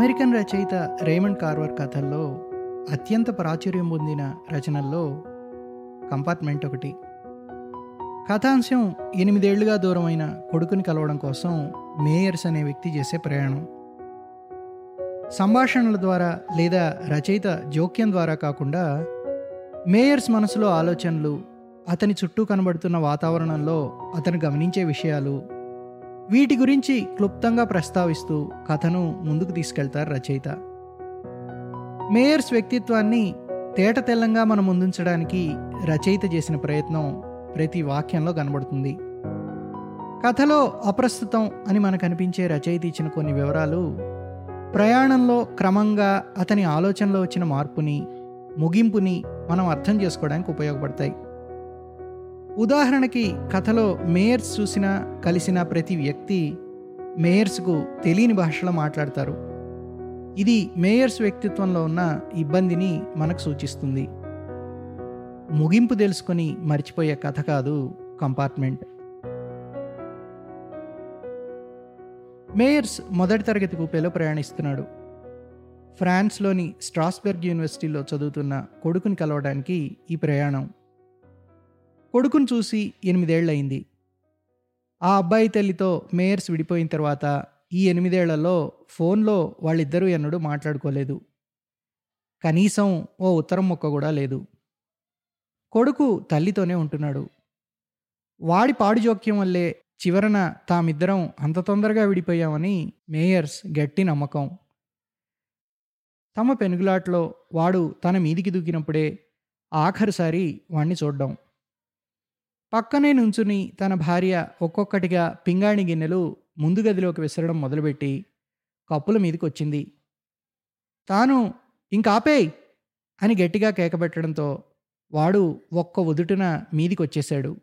American రచయిత Raymond Carver కథల్లో అత్యంత ప్రాచుర్యం పొందిన రచనల్లో కంపార్ట్మెంట్ ఒకటి. కథాంశం ఎనిమిదేళ్ళుగా దూరమైన కొడుకుని కలవడం కోసం మేయర్స్ అనే వ్యక్తి చేసే ప్రయాణం. సంభాషణల ద్వారా లేదా రచయిత జోక్యం ద్వారా కాకుండా మేయర్స్ మనసులో ఆలోచనలు అతని చుట్టూ కనబడుతున్న వాతావరణంలో అతను గమనించే విషయాలు వీటి గురించి క్లుప్తంగా ప్రస్తావిస్తూ కథను ముందుకు తీసుకెళ్తారు రచయిత. మేయర్స్ వ్యక్తిత్వాన్ని తేట తెల్లంగా మనం ముందుంచడానికి రచయిత చేసిన ప్రయత్నం ప్రతి వాక్యంలో కనబడుతుంది. కథలో అప్రస్తుతం అని మనకు అనిపించే రచయిత ఇచ్చిన కొన్ని వివరాలు ప్రయాణంలో క్రమంగా అతని ఆలోచనలో వచ్చిన మార్పుని ముగింపుని మనం అర్థం చేసుకోవడానికి ఉపయోగపడతాయి. ఉదాహరణకి కథలో మేయర్స్ చూసిన కలిసిన ప్రతి వ్యక్తి మేయర్స్కు తెలియని భాషలో మాట్లాడతారు. ఇది మేయర్స్ వ్యక్తిత్వంలో ఉన్న ఇబ్బందిని మనకు సూచిస్తుంది. ముగింపు తెలుసుకొని మర్చిపోయే కథ కాదు కంపార్ట్మెంట్. మేయర్స్ మొదటి తరగతి కూపేలో ప్రయాణిస్తున్నాడు. ఫ్రాన్స్లోని స్ట్రాస్బెర్గ్ యూనివర్సిటీలో చదువుతున్న కొడుకుని కలవడానికి ఈ ప్రయాణం. కొడుకుని చూసి ఎనిమిదేళ్ళయింది. ఆ అబ్బాయి తల్లితో మేయర్స్ విడిపోయిన తర్వాత ఈ ఎనిమిదేళ్ళలో ఫోన్లో వాళ్ళిద్దరూ ఎన్నడూ మాట్లాడుకోలేదు. కనీసం ఓ ఉత్తరం మొక్క కూడా లేదు. కొడుకు తల్లితోనే ఉంటున్నాడు. వాడి పాడు జోక్యం వల్లే చివరన తామిద్దరం అంత తొందరగా విడిపోయామని మేయర్స్ గట్టి నమ్మకం. తమ పెనుగులాట్లో వాడు తన మీదికి దూకినప్పుడే ఆఖరిసారి వాణ్ణి చూడ్డం. పక్కనే నుంచుని తన భార్య ఒక్కొక్కటిగా పింగాణి గిన్నెలు ముందు గదిలోకి విసరడం మొదలుపెట్టి కప్పుల మీదకి వచ్చింది తాను ఇంకాపేయ్ అని గట్టిగా కేకబెట్టడంతో వాడు ఒక్క ఉదుటిన మీదికి వచ్చేశాడు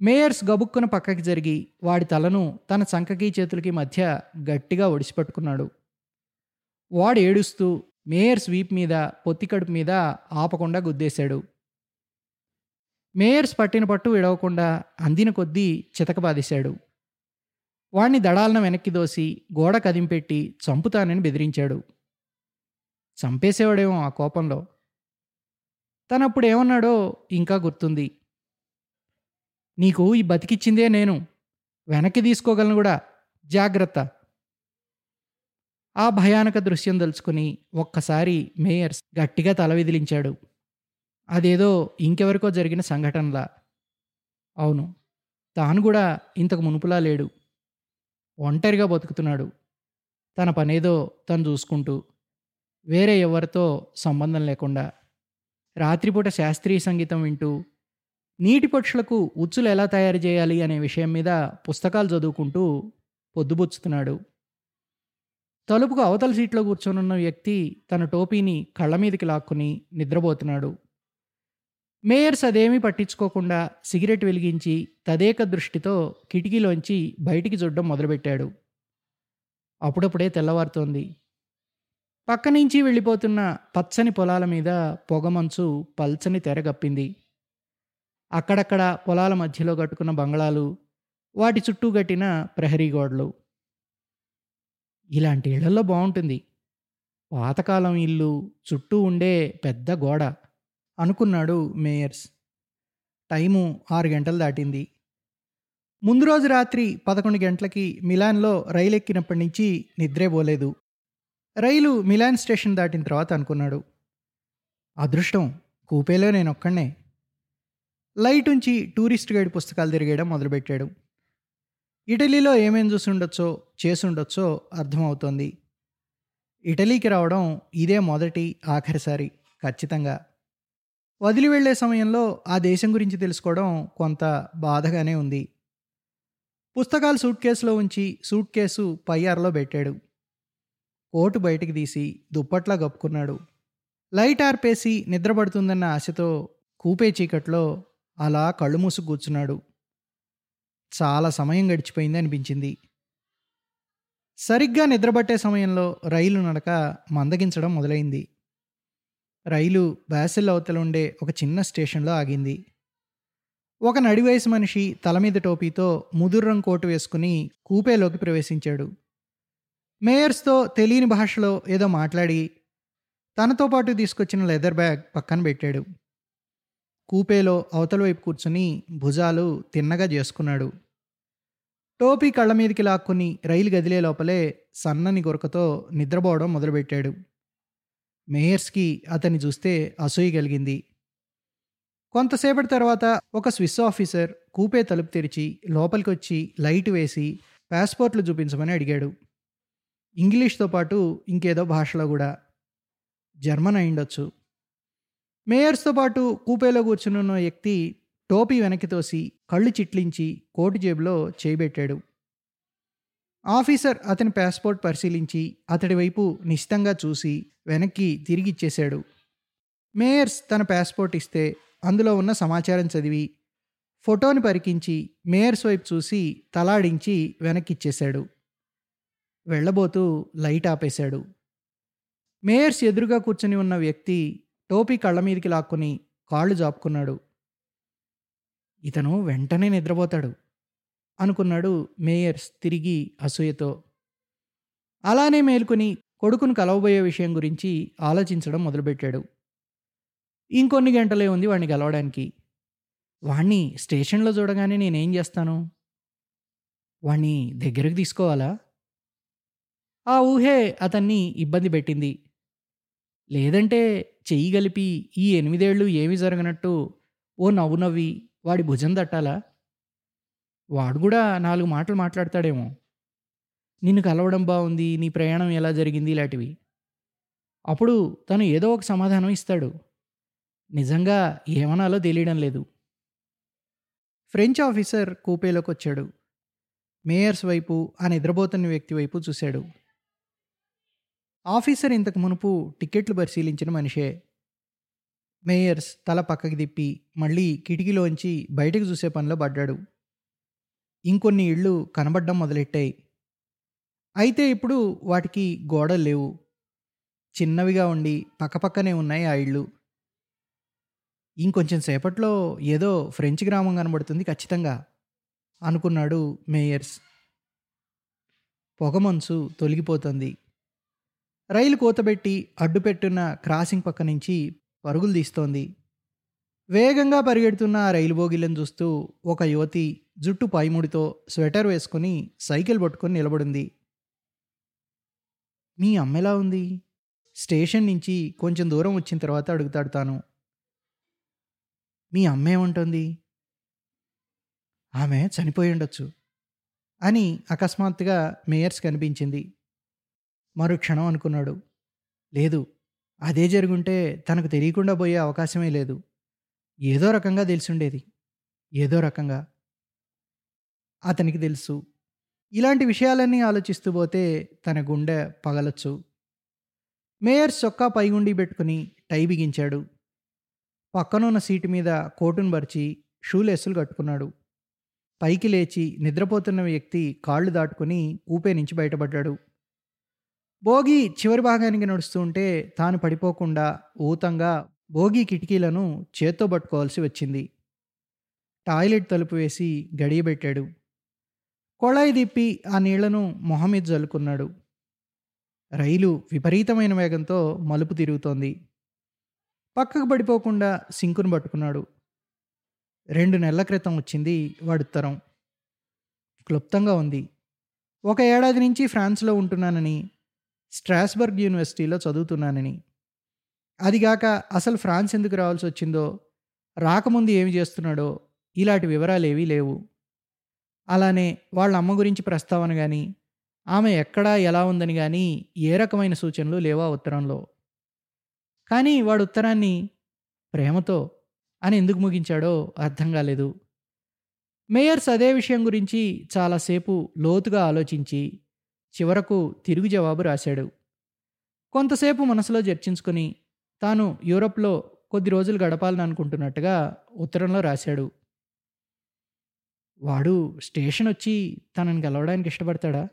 మేయర్స్ గబుక్కున పక్కకి జరిగి వాడి తలను తన చంకకి చేతులకి మధ్య గట్టిగా ఒడిసిపట్టుకున్నాడు. వాడు ఏడుస్తూ మేయర్స్ వీప్ మీద పొత్తికడుపు మీద ఆపకుండా గుద్దేశాడు. మేయర్స్ పట్టిన పట్టు విడవకుండా అందిన కొద్దీ చితకబాదేశాడు వాణ్ణి దడాలను వెనక్కి దోసి గోడ కదింపెట్టి చంపుతానని బెదిరించాడు. చంపేసేవాడేమో ఆ కోపంలో. తనప్పుడు ఏమన్నాడో ఇంకా గుర్తుంది. నీకు ఈ బతికిచ్చిందే నేను. వెనక్కి తీసుకోగలను కూడా. జాగ్రత్త. ఆ భయానక దృశ్యం తలుచుకుని ఒక్కసారి మేయర్స్ గట్టిగా తల విదిలించాడు. అదేదో ఇంకెవరికో జరిగిన సంఘటనలా. అవును. తాను కూడా ఇంతకు మునుపులా లేడు. ఒంటరిగా బతుకుతున్నాడు. తన పనేదో తను చూసుకుంటూ. వేరే ఎవరితో సంబంధం లేకుండా. రాత్రిపూట శాస్త్రీయ సంగీతం వింటూ. నీటి పక్షులకు ఉచ్చులు ఎలా తయారు చేయాలి అనే విషయం మీద పుస్తకాలు చదువుకుంటూ పొద్దుబుచ్చుతున్నాడు. తలుపుకు అవతల సీట్లో కూర్చొనున్న వ్యక్తి తన టోపీని కళ్ళ మీదకి లాక్కుని నిద్రపోతున్నాడు. మేయర్స్ అదేమీ పట్టించుకోకుండా సిగరెట్ వెలిగించి తదేక దృష్టితో కిటికీలోంచి బయటికి చూడడం మొదలుపెట్టాడు. అప్పుడప్పుడే తెల్లవారుతోంది. పక్క నుంచి వెళ్ళిపోతున్న పచ్చని పొలాల మీద పొగమంచు పల్చని తెరగప్పింది అక్కడక్కడ పొలాల మధ్యలో కట్టుకున్న బంగళాలు వాటి చుట్టూ కట్టిన ప్రహరీ గోడలు. ఇలాంటి ఇళ్ళలో బాగుంటుంది పాతకాలం ఇల్లు చుట్టూ ఉండే పెద్ద గోడ. అనుకున్నాడు మేయర్స్. టైము ఆరు గంటలు దాటింది. ముందు రోజు రాత్రి పదకొండు గంటలకి మిలాన్లో రైలు ఎక్కినప్పటి నుంచి నిద్రే పోలేదు. రైలు మిలాన్ స్టేషన్ దాటిన తర్వాత అనుకున్నాడు. అదృష్టం కూపేలో నేను ఒక్కడనే లైట్ ఉంచి టూరిస్ట్ గైడ్ పుస్తకాలు తిరిగేయడం మొదలుపెట్టాడు. ఇటలీలో ఏమేం చూసి ఉండొచ్చో చేసుండొచ్చో అర్థమవుతోంది. ఇటలీకి రావడం ఇదే మొదటి ఆఖరిసారి ఖచ్చితంగా. వదిలి వెళ్ళే సమయంలో ఆ దేశం గురించి తెలుసుకోవడం కొంత బాధగానే ఉంది. పుస్తకాలు సూట్ కేసులో ఉంచి సూట్ కేసు పయ్యార్లో పెట్టాడు. కోటు బయటికి తీసి దుప్పట్లా కప్పుకున్నాడు. లైట్ ఆర్పేసి నిద్రపడుతుందన్న ఆశతో కూపే చీకట్లో అలా కళ్ళు మూసు కూర్చున్నాడు. చాలా సమయం గడిచిపోయింది అనిపించింది. సరిగ్గా నిద్రపట్టే సమయంలో రైలు నడక మందగించడం మొదలైంది. రైలు బ్యాసిల్ అవతల ఉండే ఒక చిన్న స్టేషన్లో ఆగింది. ఒక నడివయసు మనిషి తల మీద టోపీతో ముదుర్రం కోటు వేసుకుని కూపేలోకి ప్రవేశించాడు. మేయర్స్తో తెలియని భాషలో ఏదో మాట్లాడి తనతో పాటు తీసుకొచ్చిన లెదర్ బ్యాగ్ పక్కన పెట్టాడు. కూపేలో అవతల వైపు కూర్చుని భుజాలు తిన్నగా చేసుకున్నాడు. టోపీ కళ్ళ మీదకి లాక్కుని రైలు గదిలే లోపలే సన్నని గురకతో నిద్రపోవడం మొదలుపెట్టాడు. మేయర్స్కి అతన్ని చూస్తే అసూయ కలిగింది. కొంతసేపటి తర్వాత ఒక స్విస్ ఆఫీసర్ కూపే తలుపు తెరిచి లోపలికి వచ్చి లైట్ వేసి పాస్పోర్ట్లు చూపించమని అడిగాడు. ఇంగ్లీష్తో పాటు ఇంకేదో భాషలో కూడా. జర్మన్ అయిండొచ్చు మేయర్స్తో పాటు కూపేలో కూర్చునున్న వ్యక్తి టోపీ వెనక్కి తోసి కళ్ళు చిట్లించి కోటు జేబులో చేయిబెట్టాడు ఆఫీసర్ అతని పాస్పోర్ట్ పరిశీలించి అతడి వైపు నిశితంగా చూసి వెనక్కి తిరిగి ఇచ్చేశాడు. మేయర్స్ తన పాస్పోర్ట్ ఇస్తే అందులో ఉన్న సమాచారం చదివి ఫోటోని పరికించి మేయర్స్ వైపు చూసి తలాడించి వెనక్కిచ్చేశాడు వెళ్ళబోతూ లైట్ ఆపేశాడు. మేయర్స్ ఎదురుగా కూర్చుని ఉన్న వ్యక్తి టోపీ కళ్ళ మీదకి లాక్కుని కాళ్ళు జాపుకున్నాడు. ఇతను వెంటనే నిద్రపోతాడు. అనుకున్నాడు మేయర్స్ తిరిగి అసూయతో. అలానే మేలుకొని కొడుకును కలవబోయే విషయం గురించి ఆలోచించడం మొదలుపెట్టాడు. ఇంకొన్ని గంటలే ఉంది వాడిని కలవడానికి వాణ్ణి స్టేషన్లో చూడగానే నేనేం చేస్తాను? వాణ్ణి దగ్గరకు తీసుకోవాలా? ఆ ఊహే అతన్ని ఇబ్బంది పెట్టింది. లేదంటే చెయ్యి గలిపి ఈ ఎనిమిదేళ్ళు ఏమి జరగనట్టు ఓ నవ్వు నవ్వి వాడి భుజం తట్టాలా? వాడు కూడా నాలుగు మాటలు మాట్లాడతాడేమో. నిన్ను కలవడం బాగుంది నీ ప్రయాణం ఎలా జరిగింది? ఇలాంటివి. అప్పుడు తను ఏదో ఒక సమాధానం ఇస్తాడు. నిజంగా ఏమనాలో తెలియడం లేదు. ఫ్రెంచ్ ఆఫీసర్ కూపేలోకి వచ్చాడు. మేయర్స్ వైపు ఆ నిద్రపోతున్న వ్యక్తి వైపు చూశాడు. ఆఫీసర్ ఇంతకు మునుపు టికెట్లు పరిశీలించిన మనిషే. మేయర్స్ తల పక్కకి తిప్పి మళ్ళీ కిటికీలోంచి బయటకు చూసే పనిలో పడ్డాడు. ఇంకొన్ని ఇళ్ళు కనబడ్డం మొదలెట్టాయి. అయితే ఇప్పుడు వాటికి గోడలు లేవు. చిన్నవిగా ఉండి పక్కపక్కనే ఉన్నాయి ఆ ఇళ్ళు. ఇంకొంచెం సేపట్లో ఏదో ఫ్రెంచ్ గ్రామం కనబడుతుంది ఖచ్చితంగా అనుకున్నాడు మేయర్స్. పొగమంచు తొలగిపోతుంది. రైలు కూతబెట్టి అడ్డుపెట్టున్న క్రాసింగ్ పక్క నుంచి పరుగులు తీస్తోంది. వేగంగా పరిగెడుతున్న ఆ రైలు బోగిలను చూస్తూ ఒక యువతి జుట్టు పైముడితో స్వెటర్ వేసుకుని సైకిల్ పట్టుకొని నిలబడింది. మీ అమ్మెలా ఉంది? స్టేషన్ నుంచి కొంచెం దూరం వచ్చిన తర్వాత అడుగుతాడు తాను. మీ అమ్మేమంటుంది ఆమె చనిపోయి ఉండొచ్చు అని అకస్మాత్తుగా మేయర్స్ కనిపించింది. మరుక్షణం అనుకున్నాడు. లేదు అదే జరుగుంటే తనకు తెలియకుండా పోయే అవకాశమే లేదు. ఏదో రకంగా తెలిసుండేది. ఏదో రకంగా. అతనికి తెలుసు. ఇలాంటి విషయాలన్నీ ఆలోచిస్తూ పోతే తన గుండె పగలొచ్చు. మేయర్ సొక్కా పైగుండి పెట్టుకుని టై బిగించాడు. పక్కనున్న సీటు మీద కోటును పరిచి షూలేసులు కట్టుకున్నాడు. పైకి లేచి నిద్రపోతున్న వ్యక్తి కాళ్ళు దాటుకుని ఊపే నుంచి బయటపడ్డాడు. భోగి చివరి భాగానికి నడుస్తూ ఉంటే తాను పడిపోకుండా ఊతంగా భోగి కిటికీలను చేత్తో పట్టుకోవాల్సి వచ్చింది. టాయిలెట్ తలుపు వేసి గడియబెట్టాడు. కొళాయి తిప్పి ఆ నీళ్ళను మొహం మీద జల్లుకున్నాడు. రైలు విపరీతమైన వేగంతో మలుపు తిరుగుతోంది. పక్కకు పడిపోకుండా సింకును పట్టుకున్నాడు. రెండు నెలల క్రితం వచ్చింది వాడుత్తరం క్లుప్తంగా ఉంది. ఒక ఏడాది నుంచి ఫ్రాన్స్లో ఉంటున్నానని స్ట్రాస్బర్గ్ యూనివర్సిటీలో చదువుతున్నానని. అదిగాక అసలు ఫ్రాన్స్ ఎందుకు రావాల్సి వచ్చిందో రాకముందు ఏమి చేస్తున్నాడో ఇలాంటి వివరాలు ఏవీ లేవు. అలానే వాళ్ళ అమ్మ గురించి ప్రస్తావన కానీ ఆమె ఎక్కడా ఎలా ఉందని కానీ ఏ రకమైన సూచనలు లేవా ఉత్తరంలో. కానీ వాడు ఉత్తరాన్ని ప్రేమతో అని ఎందుకు ముగించాడో అర్థం కాలేదు. మేయర్స్ అదే విషయం గురించి చాలాసేపు లోతుగా ఆలోచించి చివరకు తిరుగు జవాబు రాశాడు. కొంతసేపు మనసులో చర్చించుకొని తాను యూరప్లో కొద్ది రోజులు గడపాలని అనుకుంటున్నట్టుగా ఉత్తరంలో రాశాడు. వాడు స్టేషన్ వచ్చి తనని కలవడానికి ఇష్టపడతాడా?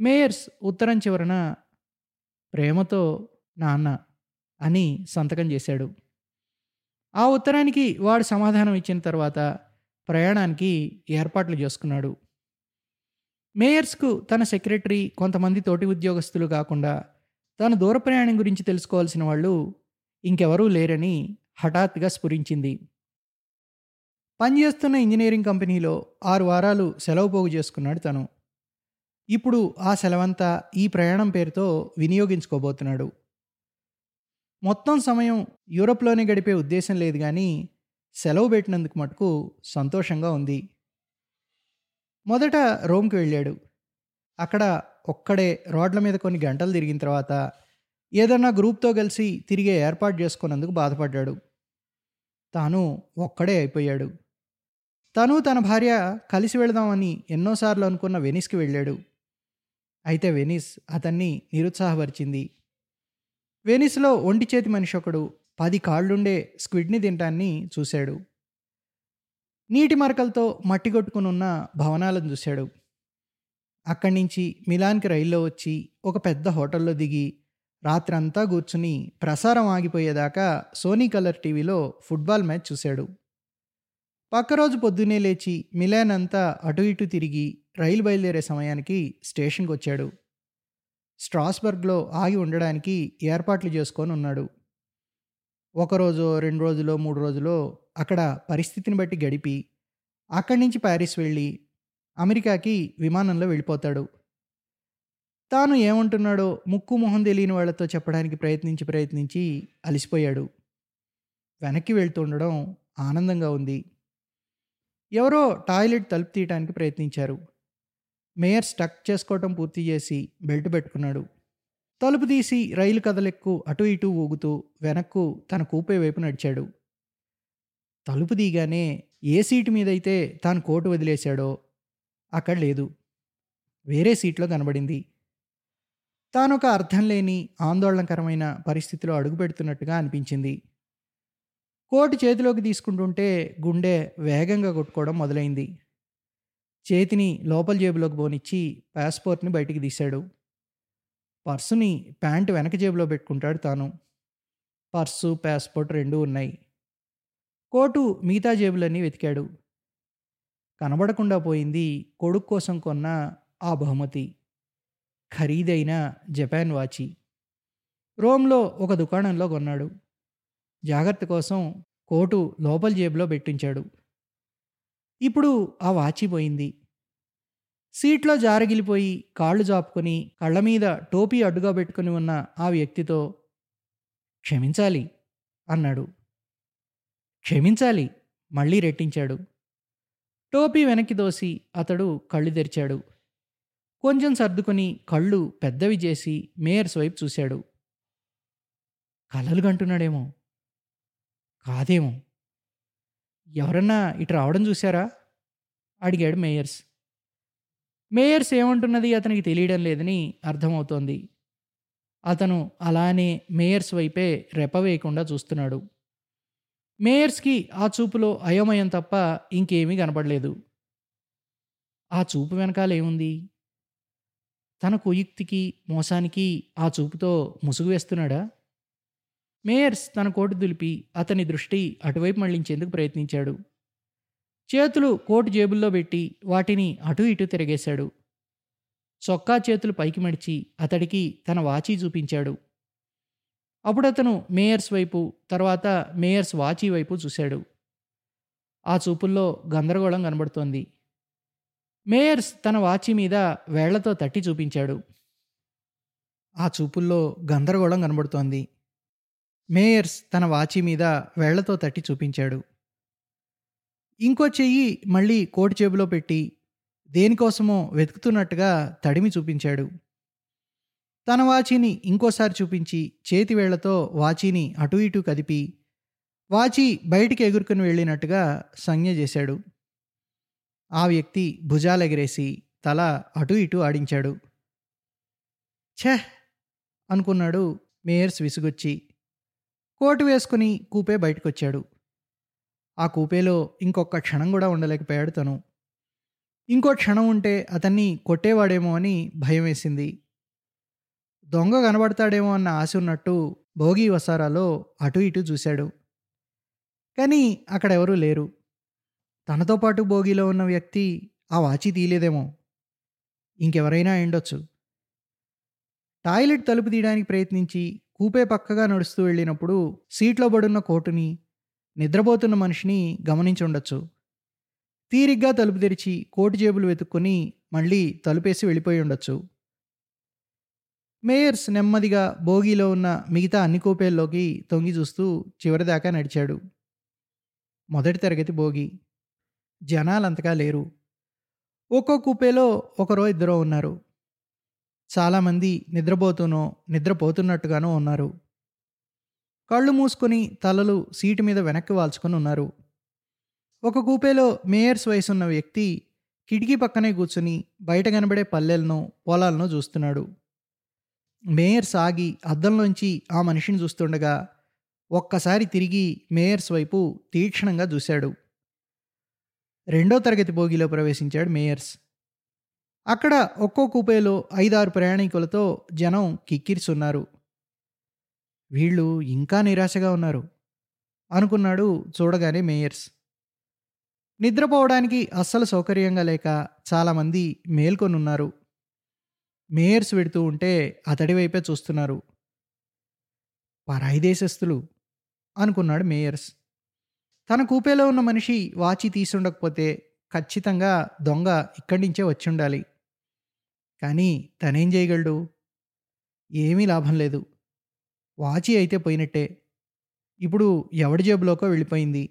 మేయర్స్ ఉత్తరం చివరన ప్రేమతో నాన్న అని సంతకం చేశాడు. ఆ ఉత్తరానికి వాడు సమాధానం ఇచ్చిన తర్వాత ప్రయాణానికి ఏర్పాట్లు చేసుకున్నాడు. మేయర్స్కు తన సెక్రటరీ కొంతమంది తోటి ఉద్యోగస్తులు కాకుండా తన దూర ప్రయాణం గురించి తెలుసుకోవాల్సిన వాళ్ళు ఇంకెవరూ లేరని హఠాత్తుగా స్ఫురించింది. పనిచేస్తున్న ఇంజనీరింగ్ కంపెనీలో ఆరు వారాలు సెలవు పోగు చేసుకున్నాడు తను. ఇప్పుడు ఆ సెలవంతా ఈ ప్రయాణం పేరుతో వినియోగించుకోబోతున్నాడు. మొత్తం సమయం యూరోప్లోనే గడిపే ఉద్దేశం లేదు కానీ సెలవు పెట్టినందుకు మటుకు సంతోషంగా ఉంది. మొదట రోమ్కి వెళ్ళాడు. అక్కడ ఒక్కడే రోడ్ల మీద కొన్ని గంటలు తిరిగిన తర్వాత ఏదన్నా గ్రూప్తో కలిసి తిరిగే ఏర్పాటు చేసుకున్నందుకు బాధపడ్డాడు. తాను ఒక్కడే అయిపోయాడు. తను తన భార్య కలిసి వెళదామని ఎన్నోసార్లు అనుకున్న వెనిస్కి వెళ్ళాడు. అయితే వెనిస్ అతన్ని నిరుత్సాహపరిచింది. వెనిస్లో ఒంటి చేతి మనిషి ఒకడు పది కాళ్ళుండే స్క్విడ్ని తింటాన్ని చూశాడు. నీటి మరకలతో మట్టి కొట్టుకుని ఉన్న భవనాలను చూశాడు. అక్కడి నుంచి మిలాన్కి రైల్లో వచ్చి ఒక పెద్ద హోటల్లో దిగి రాత్రంతా కూర్చుని ప్రసారం ఆగిపోయేదాకా సోనీ కలర్ టీవీలో ఫుట్బాల్ మ్యాచ్ చూశాడు. పక్క రోజు పొద్దున్నే లేచి మిలాన్ అంతా అటు ఇటు తిరిగి రైలు బయలుదేరే సమయానికి స్టేషన్కి వచ్చాడు. స్ట్రాస్బర్గ్లో ఆగి ఉండడానికి ఏర్పాట్లు చేసుకొని ఉన్నాడు. ఒకరోజు రెండు రోజులో మూడు రోజులో అక్కడ పరిస్థితిని బట్టి గడిపి అక్కడి నుంచి ప్యారిస్ వెళ్ళి అమెరికాకి విమానంలో వెళ్ళిపోతాడు. తాను ఏమంటున్నాడో ముక్కు మొహం తెలియని వాళ్ళతో చెప్పడానికి ప్రయత్నించి ప్రయత్నించి అలసిపోయాడు. వెనక్కి వెళ్తుండడం ఆనందంగా ఉంది. ఎవరో టాయిలెట్ తలుపు తీయడానికి ప్రయత్నించారు. మేయర్ స్టక్ చేసుకోవటం పూర్తి చేసి బెల్ట్ పెట్టుకున్నాడు. తలుపు తీసి రైలు కదలెక్కు అటు ఇటు ఊగుతూ వెనక్కు తన కూపే వైపు నడిచాడు. తలుపు తీయగానే ఏ సీటు మీదైతే తాను కోటు వదిలేశాడో అక్కడ లేదు. వేరే సీట్లో కనబడింది. తాను ఒక అర్థం లేని ఆందోళనకరమైన పరిస్థితిలో అడుగుపెడుతున్నట్టుగా అనిపించింది. కోటు చేతిలోకి తీసుకుంటుంటే గుండె వేగంగా కొట్టుకోవడం మొదలైంది. చేతిని లోపల జేబులోకి పోనిచ్చి పాస్పోర్ట్ని బయటికి తీశాడు. పర్సుని ప్యాంటు వెనక జేబులో పెట్టుకుంటాడు తాను. పర్సు పాస్పోర్ట్ రెండూ ఉన్నాయి. కోటు మిగతా జేబులన్నీ వెతికాడు. కనబడకుండా పోయింది కొడుకు కోసం కొన్న ఆ బహుమతి. ఖరీదైన జపాన్ వాచి. రోమ్లో ఒక దుకాణంలో కొన్నాడు. జాగ్రత్త కోసం కోటు లోపల జేబులో పెట్టించాడు. ఇప్పుడు ఆ వాచి పోయింది. సీట్లో జారగిలిపోయి కాళ్ళు జాపుకొని కళ్ళ మీద టోపీ అడ్డుగా పెట్టుకుని ఉన్న ఆ వ్యక్తితో క్షమించాలి అన్నాడు. క్షమించాలి మళ్ళీ రెట్టించాడు. టోపీ వెనక్కి దోసి అతడు కళ్ళు తెరిచాడు. కొంచెం సర్దుకొని కళ్ళు పెద్దవి చేసి మేయర్స్ వైపు చూశాడు. కలలు కంటున్నాడేమో. కాదేమో. ఎవరన్నా ఇటు రావడం చూశారా? అడిగాడు మేయర్స్. మేయర్స్ ఏమంటున్నది అతనికి తెలియడం లేదని అర్థమవుతోంది. అతను అలానే మేయర్స్ వైపే రెపవేయకుండా చూస్తున్నాడు. మేయర్స్కి ఆ చూపులో అయోమయం తప్ప ఇంకేమీ కనపడలేదు ఆ చూపు వెనకాల ఏముంది? తన కుయుక్తికి మోసానికి ఆ చూపుతో ముసుగు వేస్తున్నాడా? మేయర్స్ తన కోటు దులిపి అతని దృష్టి అటువైపు మళ్ళించేందుకు ప్రయత్నించాడు. చేతులు కోటు జేబుల్లో పెట్టి వాటిని అటు ఇటు తిరగేశాడు. చొక్కా చేతులు పైకి మడిచి అతడికి తన వాచి చూపించాడు. అప్పుడు అతను మేయర్స్ వైపు తర్వాత మేయర్స్ వాచి వైపు చూశాడు. ఆ చూపుల్లో గందరగోళం కనబడుతోంది. మేయర్స్ తన వాచి మీద వేళ్ళతో తట్టి చూపించాడు. ఆ చూపుల్లో గందరగోళం కనబడుతోంది. మేయర్స్ తన వాచి మీద వేళ్ళతో తట్టి చూపించాడు. ఇంకో చెయ్యి మళ్ళీ కోటి జేబులో పెట్టి దేనికోసమో వెతుకుతున్నట్టుగా తడిమి చూపించాడు. తన వాచీని ఇంకోసారి చూపించి చేతి వేళ్ళతో వాచీని అటు ఇటు కదిపి వాచి బయటికి ఎగురుకుని వెళ్ళినట్టుగా సంజ్ఞ చేశాడు. ఆ వ్యక్తి భుజాలెగిరేసి తల అటు ఇటు ఆడించాడు. ఛెహ్ అనుకున్నాడు మేయర్స్ విసుగొచ్చి. కోటు వేసుకుని కూపే బయటకొచ్చాడు. ఆ కూపేలో ఇంకొక క్షణం కూడా ఉండలేకపోయాడు తను. ఇంకో క్షణం ఉంటే అతన్ని కొట్టేవాడేమో అని భయం వేసింది. దొంగ కనబడతాడేమో అన్న ఆశ ఉన్నట్టు భోగి వసారాలో అటు ఇటు చూశాడు. కానీ అక్కడ ఎవరూ లేరు. తనతో పాటు భోగిలో ఉన్న వ్యక్తి ఆ వాచి తీయలేదేమో ఇంకెవరైనా ఉండొచ్చు టాయిలెట్ తలుపు తీయడానికి ప్రయత్నించి కూపే పక్కగా నడుస్తూ వెళ్ళినప్పుడు సీట్లో పడున్న కోటుని నిద్రపోతున్న మనిషిని గమనించి ఉండొచ్చు. తీరిగ్గా తలుపు తెరిచి కోటు జేబులు వెతుక్కొని మళ్ళీ తలుపేసి వెళ్ళిపోయి ఉండొచ్చు. మేయర్స్ నెమ్మదిగా బోగీలో ఉన్న మిగతా అన్ని కూపేల్లోకి తొంగి చూస్తూ చివరిదాకా నడిచాడు. మొదటి తరగతి బోగి. జనాలంతగా లేరు. ఒక్కో కూపేలో ఒకరో ఇద్దరో ఉన్నారు. చాలామంది నిద్రపోతూనో నిద్రపోతున్నట్టుగానో ఉన్నారు. కళ్ళు మూసుకొని తలలు సీటు మీద వెనక్కి వాల్చుకొని ఉన్నారు. ఒక కూపేలో మేయర్స్ వయసున్న వ్యక్తి కిటికీ పక్కనే కూర్చుని బయట కనబడే పల్లెలను పొలాలను చూస్తున్నాడు. మేయర్స్ ఆగి అద్దంలోంచి ఆ మనిషిని చూస్తుండగా ఒక్కసారి తిరిగి మేయర్స్ వైపు తీక్షణంగా చూశాడు. రెండో తరగతి బోగిలో ప్రవేశించాడు మేయర్స్. అక్కడ ఒక్కో కూపేలో ఐదారు ప్రయాణికులతో జనం కిక్కిరిసున్నారు వీళ్ళు ఇంకా నిరాశగా ఉన్నారు అనుకున్నాడు చూడగానే మేయర్స్. నిద్రపోవడానికి అస్సలు సౌకర్యంగా లేక చాలామంది మేల్కొనున్నారు. మేయర్స్ పెడుతూ ఉంటే అతడి వైపే చూస్తున్నారు. పరాయి దేశస్థులు అనుకున్నాడు మేయర్స్. తన కూపేలో ఉన్న మనిషి వాచి తీసుండకపోతే ఖచ్చితంగా దొంగ ఇక్కడి నుంచే వచ్చి ఉండాలి కానీ తనేం చేయగలడు? ఏమీ లాభం లేదు. వాచి అయితే పోయినట్టే. ఇప్పుడు ఎవడి జేబులోకో వెళ్ళిపోయింది.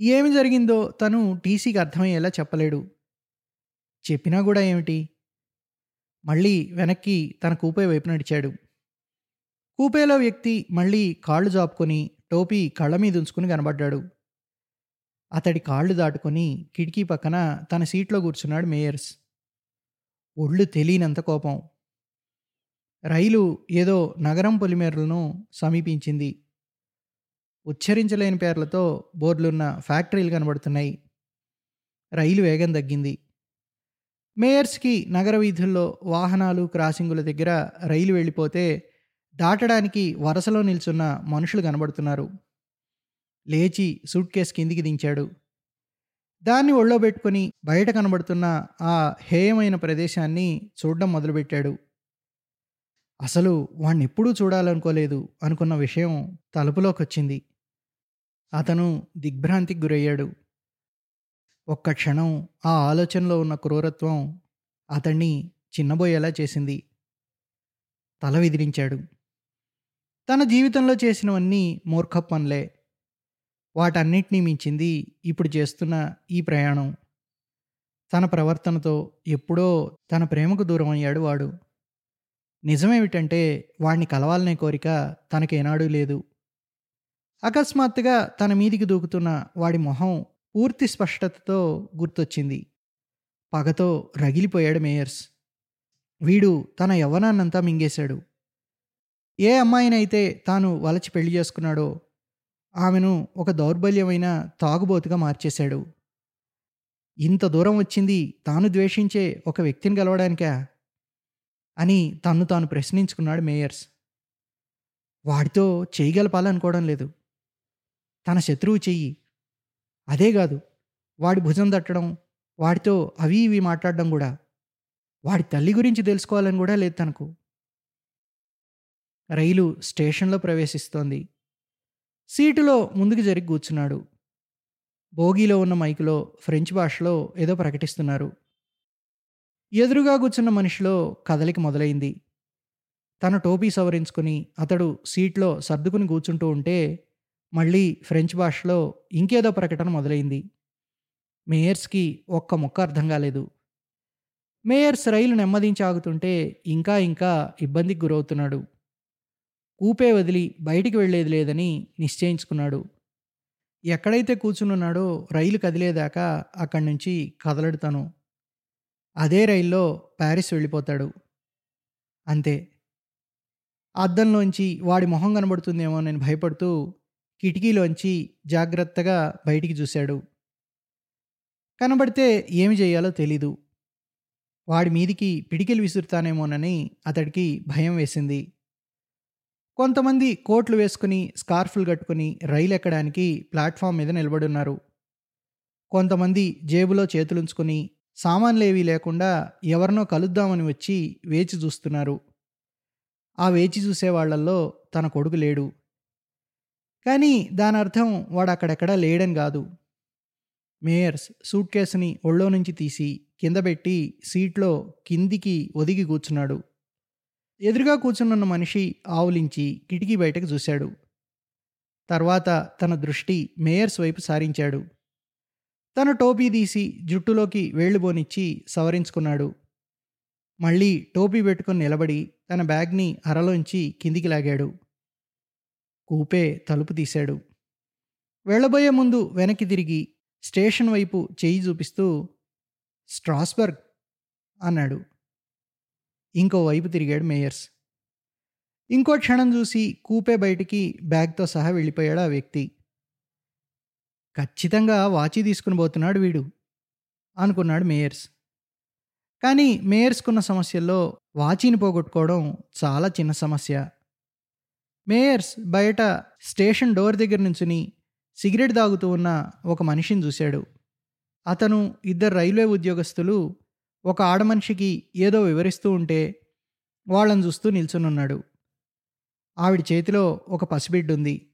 ఏమి జరిగిందో తను టీసీకి అర్థమయ్యేలా చెప్పలేడు. చెప్పినా కూడా ఏమిటి? మళ్ళీ వెనక్కి తన కూపే వైపు నడిచాడు. కూపేలో వ్యక్తి మళ్ళీ కాళ్ళు జాపుకొని టోపీ కళ్ళ మీద ఉంచుకుని కనబడ్డాడు. అతడి కాళ్ళు దాటుకొని కిటికీ పక్కన తన సీట్లో కూర్చున్నాడు మేయర్స్. ఒళ్ళు తెలియనంత కోపం. రైలు ఏదో నగరం పొలిమేరలను సమీపించింది. ఉచ్చరించలేని పేర్లతో బోర్డులున్న ఫ్యాక్టరీలు కనబడుతున్నాయి. రైలు వేగం తగ్గింది. మేయర్స్కి నగర వీధుల్లో వాహనాలు క్రాసింగుల దగ్గర రైలు వెళ్ళిపోతే దాటడానికి వరసలో నిల్చున్న మనుషులు కనబడుతున్నారు. లేచి సూట్ కేస్ కిందికి దించాడు. దాన్ని ఒళ్ళో పెట్టుకుని బయట కనబడుతున్న ఆ హేయమైన ప్రదేశాన్ని చూడడం మొదలుపెట్టాడు. అసలు వాణ్ణి ఎప్పుడూ చూడాలనుకోలేదు అనుకున్న విషయం తలుపులోకి వచ్చింది అతను దిగ్భ్రాంతికి గురయ్యాడు. ఒక్క క్షణం ఆ ఆలోచనలో ఉన్న క్రూరత్వం అతన్ని చిన్నబోయేలా చేసింది. తల విదిరించాడు తన జీవితంలో చేసినవన్నీ మూర్ఖ పనులే. వాటన్నిటినీ మించింది ఇప్పుడు చేస్తున్న ఈ ప్రయాణం. తన ప్రవర్తనతో ఎప్పుడో తన ప్రేమకు దూరం అయ్యాడు వాడు. నిజమేమిటంటే వాణ్ణి కలవాలనే కోరిక తనకేనాడూ లేదు. అకస్మాత్తుగా తన మీదికి దూకుతున్న వాడి మొహం పూర్తి స్పష్టతతో గుర్తొచ్చింది. పగతో రగిలిపోయాడు మేయర్స్. వీడు తన యవ్వనాన్నంతా మింగేశాడు. ఏ అమ్మాయినైతే తాను వలచి పెళ్ళి చేసుకున్నాడో ఆమెను ఒక దౌర్బల్యమైన తాగుబోతుగా మార్చేశాడు. ఇంత దూరం వచ్చింది తాను ద్వేషించే ఒక వ్యక్తిని గెలవడానికా? అని తన్ను తాను ప్రశ్నించుకున్నాడు మేయర్స్. వాడితో చేయగలపాలనుకోవడం లేదు. తన శత్రువు చెయ్యి అదే కాదు వాడి భుజం తట్టడం వాడితో అవి ఇవి మాట్లాడడం కూడా వాడి తల్లి గురించి తెలుసుకోవాలని కూడా లేదు తనకు. రైలు స్టేషన్లో ప్రవేశిస్తోంది. సీటులో ముందుకు జరిగి కూర్చున్నాడు. బోగీలో ఉన్న మైకులో ఫ్రెంచ్ భాషలో ఏదో ప్రకటిస్తున్నారు. ఎదురుగా కూర్చున్న మనిషిలో కదలిక మొదలైంది. తన టోపీ సవరించుకుని అతడు సీట్లో సర్దుకుని కూర్చుంటూ ఉంటే మళ్ళీ ఫ్రెంచ్ భాషలో ఇంకేదో ప్రకటన మొదలైంది. మేయర్స్కి ఒక్క ముక్క అర్థం కాలేదు. మేయర్స్ రైలు నెమ్మదించి ఆగుతుంటే ఇంకా ఇంకా ఇబ్బందికి గురవుతున్నాడు. ఊపే వదిలి బయటికి వెళ్ళేది లేదని నిశ్చయించుకున్నాడు. ఎక్కడైతే కూర్చునున్నాడో రైలు కదిలేదాకా అక్కడి నుంచి కదలడుతాను. అదే రైల్లో ప్యారిస్ వెళ్ళిపోతాడు. అంతే. అద్దంలోంచి వాడి మొహం కనబడుతుందేమో నేను భయపడుతూ కిటికీలోంచి జాగ్రత్తగా బయటికి చూశాడు. కనబడితే ఏమి చేయాలో తెలీదు. వాడి మీదికి పిడికిలు విసురుతానేమోనని అతడికి భయం వేసింది. కొంతమంది కోట్లు వేసుకుని స్కార్ఫులు కట్టుకుని రైలు ఎక్కడానికి ప్లాట్ఫామ్ మీద నిలబడున్నారు. కొంతమంది జేబులో చేతులుంచుకుని సామాన్లేవీ లేకుండా ఎవరినో కలుద్దామని వచ్చి వేచి చూస్తున్నారు. ఆ వేచి చూసే వాళ్ళల్లో తన కొడుకు లేడు. కానీ దాని అర్థం వాడు అక్కడెక్కడా లేడని కాదు. మేయర్స్ సూట్ కేసుని ఒళ్ళో నుంచి తీసి కింద పెట్టి సీట్లో కిందికి ఒదిగి కూర్చున్నాడు. ఎదురుగా కూర్చున్న మనిషి ఆవులించి కిటికీ బయటకు చూశాడు. తర్వాత తన దృష్టి మేయర్స్ వైపు సారించాడు. తన టోపీ తీసి జుట్టులోకి వేళ్ళుబోనిచ్చి సవరించుకున్నాడు. మళ్ళీ టోపీ పెట్టుకుని నిలబడి తన బ్యాగ్ని అరలోంచి కిందికి లాగాడు. కూపే తలుపు తీశాడు. వెళ్ళబోయే ముందు వెనక్కి తిరిగి స్టేషన్ వైపు చేయి చూపిస్తూ స్ట్రాస్బర్గ్ అన్నాడు. ఇంకో వైపు తిరిగాడు మేయర్స్. ఇంకో క్షణం చూసి కూపే బయటికి బ్యాగ్తో సహా వెళ్ళిపోయాడు ఆ వ్యక్తి. ఖచ్చితంగా వాచి తీసుకుని పోతున్నాడు వీడు అనుకున్నాడు మేయర్స్. కానీ మేయర్స్కున్న సమస్యల్లో వాచీని పోగొట్టుకోవడం చాలా చిన్న సమస్య. మేయర్స్ బయట స్టేషన్ డోర్ దగ్గర నుంచుని సిగరెట్ తాగుతూ ఉన్న ఒక మనిషిని చూశాడు. అతను ఇద్దరు రైల్వే ఉద్యోగస్తులు ఒక ఆడమనిషికి ఏదో వివరిస్తూ ఉంటే వాళ్ళని చూస్తూ నిల్చునున్నాడు. ఆవిడ చేతిలో ఒక పసిబిడ్డు ఉంది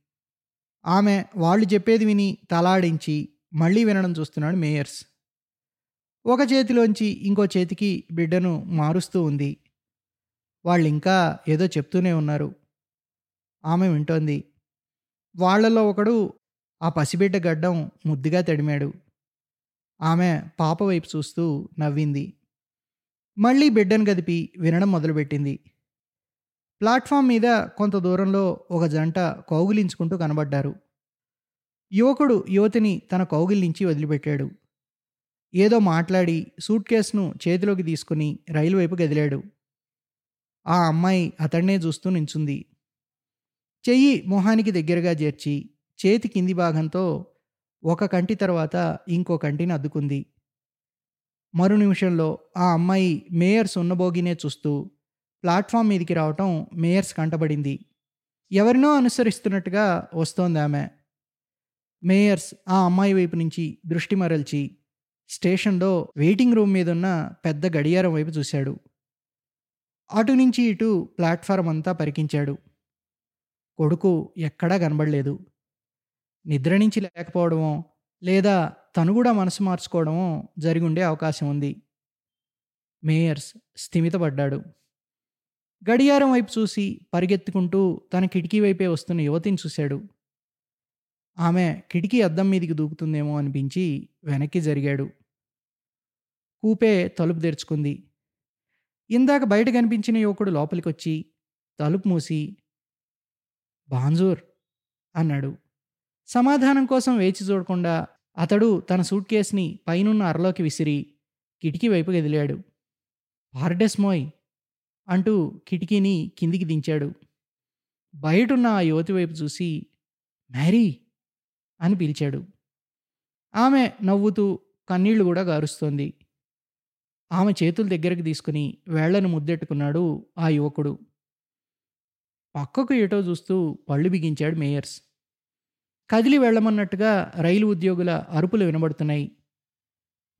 ఆమె వాళ్ళు చెప్పేది విని తలాడించి మళ్ళీ వినడం చూస్తున్నాడు మేయర్స్. ఒక చేతిలోంచి ఇంకో చేతికి బిడ్డను మారుస్తూ ఉంది. వాళ్ళు ఇంకా ఏదో చెప్తూనే ఉన్నారు. ఆమె వింటోంది. వాళ్ళలో ఒకడు ఆ పసిబిడ్డ గడ్డం ముద్దుగా తడిమాడు. ఆమె పాప వైపు చూస్తూ నవ్వింది. మళ్ళీ బిడ్డను గదిపి వినడం మొదలుపెట్టింది. ప్లాట్ఫామ్ మీద కొంత దూరంలో ఒక జంట కౌగిలించుకుంటూ కనబడ్డారు. యువకుడు యువతిని తన కౌగిలించి వదిలిపెట్టాడు. ఏదో మాట్లాడి సూట్ కేసును చేతిలోకి తీసుకుని రైలు వైపు గదిలాడు. ఆ అమ్మాయి అతన్నే చూస్తూ నించుంది. చెయ్యి మొహానికి దగ్గరగా చేర్చి చేతి కింది భాగంతో ఒక కంటి తర్వాత ఇంకో కంటిని అద్దుకుంది. మరు నిమిషంలో ఆ అమ్మాయి మేయర్స్ ఉన్నబోగినే చూస్తూ ప్లాట్ఫామ్ మీదికి రావటం మేయర్స్ కంటబడింది. ఎవరినో అనుసరిస్తున్నట్టుగా వస్తోంది ఆమె. మేయర్స్ ఆ అమ్మాయి వైపు నుంచి దృష్టి మరల్చి స్టేషన్లో వెయిటింగ్ రూమ్ మీదున్న పెద్ద గడియారం వైపు చూశాడు. అటు నుంచి ఇటు ప్లాట్ఫారం అంతా పరికించాడు. కొడుకు ఎక్కడా కనబడలేదు. నిద్ర నుంచి లేకపోవడమో లేదా తను కూడా మనసు మార్చుకోవడమో జరిగి ఉండే అవకాశం ఉంది. మేయర్స్ స్థిమితపడ్డాడు. గడియారం వైపు చూసి పరిగెత్తుకుంటూ తన కిటికీ వైపే వస్తున్న యువతిని చూశాడు. ఆమె కిటికీ అద్దం మీదికి దూకుతుందేమో అనిపించి వెనక్కి జరిగాడు. కూపే తలుపు తెరుచుకుంది. ఇందాక బయట కనిపించిన యువకుడు లోపలికొచ్చి తలుపు మూసి బాంజూర్ అన్నాడు. సమాధానం కోసం వేచి చూడకుండా అతడు తన సూట్ కేసుని పైనున్న అరలోకి విసిరి కిటికీ వైపు గదిలాడు పార్డెస్మోయ్ అంటూ కిటికీని కిందికి దించాడు. బయటున్న ఆ యువతి వైపు చూసి మ్యారీ అని పిలిచాడు. ఆమె నవ్వుతూ కన్నీళ్ళు కూడా గారుస్తోంది. ఆమె చేతుల దగ్గరకు తీసుకుని వేళ్ళను ముద్దెట్టుకున్నాడు ఆ యువకుడు. పక్కకు ఎటో చూస్తూ పళ్ళు బిగించాడు మేయర్స్. కదిలి వెళ్ళమన్నట్టుగా రైలు ఉద్యోగుల అరుపులు వినబడుతున్నాయి.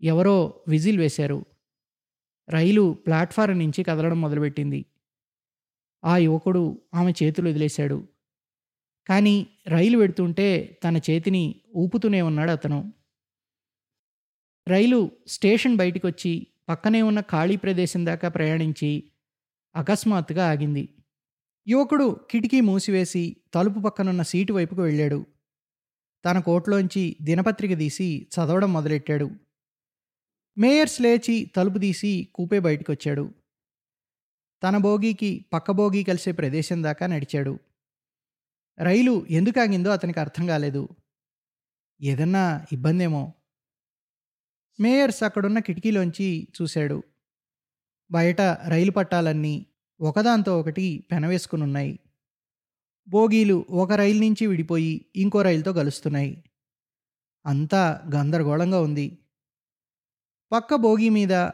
ఎవరో విజిల్ వేశారు. రైలు ప్లాట్ఫారం నుంచి కదలడం మొదలుపెట్టింది. ఆ యువకుడు ఆమె చేతులు వదిలేశాడు. కానీ రైలు పెడుతుంటే తన చేతిని ఊపుతూనే ఉన్నాడు అతను. రైలు స్టేషన్ బయటికి వచ్చి పక్కనే ఉన్న ఖాళీ ప్రదేశం దాకా ప్రయాణించి అకస్మాత్తుగా ఆగింది. యువకుడు కిటికీ మూసివేసి తలుపు పక్కనున్న సీటు వైపుకు వెళ్ళాడు. తన కోట్లోంచి దినపత్రిక తీసి చదవడం మొదలెట్టాడు. మేయర్స్ లేచి తలుపు తీసి కూపే బయటికి వచ్చాడు తన బోగీకి పక్క బోగి కలిసే ప్రదేశం దాకా నడిచాడు. రైలు ఎందుకు ఆగిందో అతనికి అర్థం కాలేదు. ఏదన్నా ఇబ్బందేమో. మేయర్స్ అక్కడున్న కిటికీలోంచి చూశాడు. బయట రైలు పట్టాలన్నీ ఒకదాంతో ఒకటి పెనవేసుకుని ఉన్నాయి బోగీలు ఒక రైలు నుంచి విడిపోయి ఇంకో రైలుతో కలుస్తున్నాయి. అంతా గందరగోళంగా ఉంది. పక్క బోగీ మీద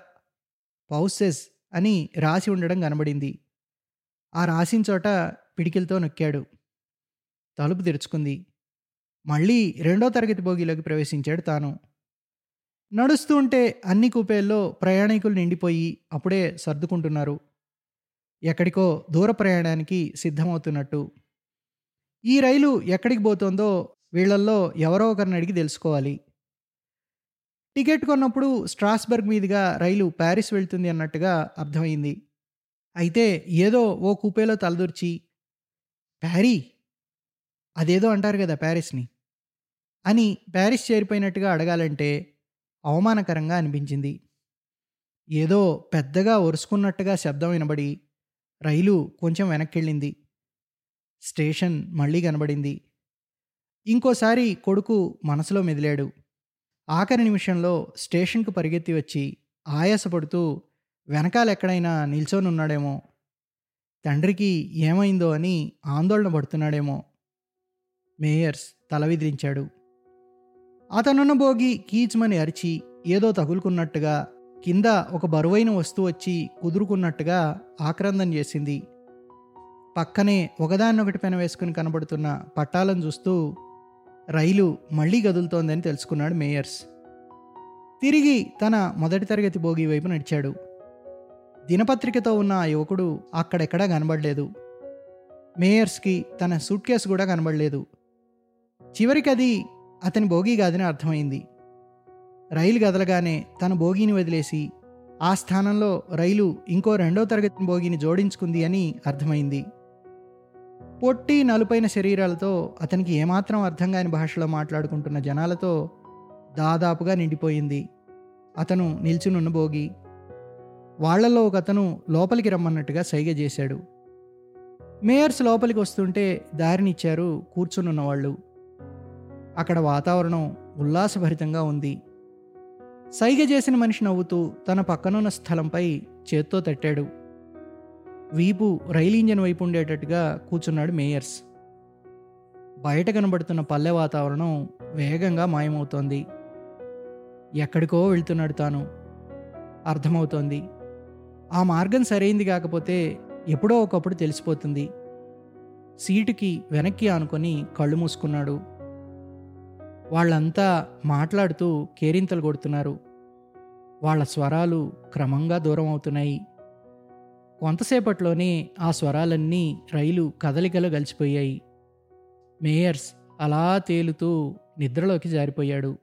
పౌసెస్ అని రాసి ఉండడం కనబడింది. ఆ రాసిన చోట పిడికిలతో నొక్కాడు. తలుపు తెరుచుకుంది. మళ్ళీ రెండో తరగతి బోగీలోకి ప్రవేశించాడు తాను. నడుస్తూ ఉంటే అన్ని కూపేల్లో ప్రయాణికులు నిండిపోయి అప్పుడే సర్దుకుంటున్నారు. ఎక్కడికో దూర ప్రయాణానికి సిద్ధమవుతున్నట్టు. ఈ రైలు ఎక్కడికి పోతుందో వీళ్ళల్లో ఎవరో ఒకరిని అడిగి తెలుసుకోవాలి. టికెట్ కొన్నప్పుడు స్ట్రాస్బర్గ్ మీదుగా రైలు ప్యారిస్ వెళ్తుంది అన్నట్టుగా అర్థమైంది. అయితే ఏదో ఓ కూపేలో తలదూర్చి ప్యారీ? అదేదో అంటారు కదా ప్యారిస్ని అని ప్యారిస్ చేరిపోయినట్టుగా అడగాలంటే అవమానకరంగా అనిపించింది. ఏదో పెద్దగా ఒరుసుకున్నట్టుగా శబ్దం వినబడి రైలు కొంచెం వెనక్కెళ్ళింది. స్టేషన్ మళ్ళీ కనబడింది. ఇంకోసారి కొడుకు మనసులో మెదిలాడు. ఆఖరి నిమిషంలో స్టేషన్కు పరిగెత్తి వచ్చి ఆయాసపడుతూ వెనకాలెక్కడైనా నిల్చోనున్నాడేమో. ఉన్నాడేమో తండ్రికి ఏమైందో అని ఆందోళన పడుతున్నాడేమో. మేయర్స్ తల విదిలించాడు. అతనున్న భోగి కీచ్మని అరిచి ఏదో తగులుకున్నట్టుగా కింద ఒక బరువైన వస్తువు వచ్చి కుదురుకున్నట్టుగా ఆక్రందం చేసింది. పక్కనే ఒకదాన్నొకటి పెన వేసుకుని కనబడుతున్న పట్టాలను చూస్తూ రైలు మళ్ళీ కదులుతోందని తెలుసుకున్నాడు మేయర్స్. తిరిగి తన మొదటి తరగతి భోగి వైపు నడిచాడు. దినపత్రికతో ఉన్న ఆ యువకుడు అక్కడెక్కడా కనబడలేదు. మేయర్స్కి తన సూట్ కేసు కూడా కనబడలేదు. చివరికి అది అతని భోగి కాదని అర్థమైంది. రైలు కదలగానే తన బోగిని వదిలేసి ఆ స్థానంలో రైలు ఇంకో రెండో తరగతి బోగిని జోడించుకుంది అని అర్థమైంది. పొట్టి నలుపైన శరీరాలతో అతనికి ఏమాత్రం అర్థం కాని భాషలో మాట్లాడుకుంటున్న జనాలతో దాదాపుగా నిండిపోయింది. అతను నిల్చునున్న బోగి వాళ్ళలో ఒక అతను లోపలికి రమ్మన్నట్టుగా సైగ చేశాడు. మేయర్స్ లోపలికి వస్తుంటే దారినిచ్చారు కూర్చునున్న వాళ్ళు అక్కడ వాతావరణం ఉల్లాసభరితంగా ఉంది. సైగ చేసిన మనిషి నవ్వుతూ తన పక్కనున్న స్థలంపై చేత్తో తట్టాడు. వీపు రైలు ఇంజన్ వైపు ఉండేటట్టుగా కూర్చున్నాడు మేయర్స్. బయట కనబడుతున్న పల్లె వాతావరణం వేగంగా మాయమవుతోంది. ఎక్కడికో వెళ్తున్నాడు తాను. అర్థమవుతోంది. ఆ మార్గం సరైంది కాకపోతే ఎప్పుడో ఒకప్పుడు తెలిసిపోతుంది. సీటుకి వెనక్కి ఆనుకొని కళ్ళు మూసుకున్నాడు. వాళ్ళంతా మాట్లాడుతూ కేరింతలు కొడుతున్నారు. వాళ్ళ స్వరాలు క్రమంగా దూరం అవుతున్నాయి. కొంతసేపట్లోనే ఆ స్వరాలన్నీ రైలు కదలికలో కలిసిపోయాయి మేయర్స్ అలా తేలుతూ నిద్రలోకి జారిపోయాడు.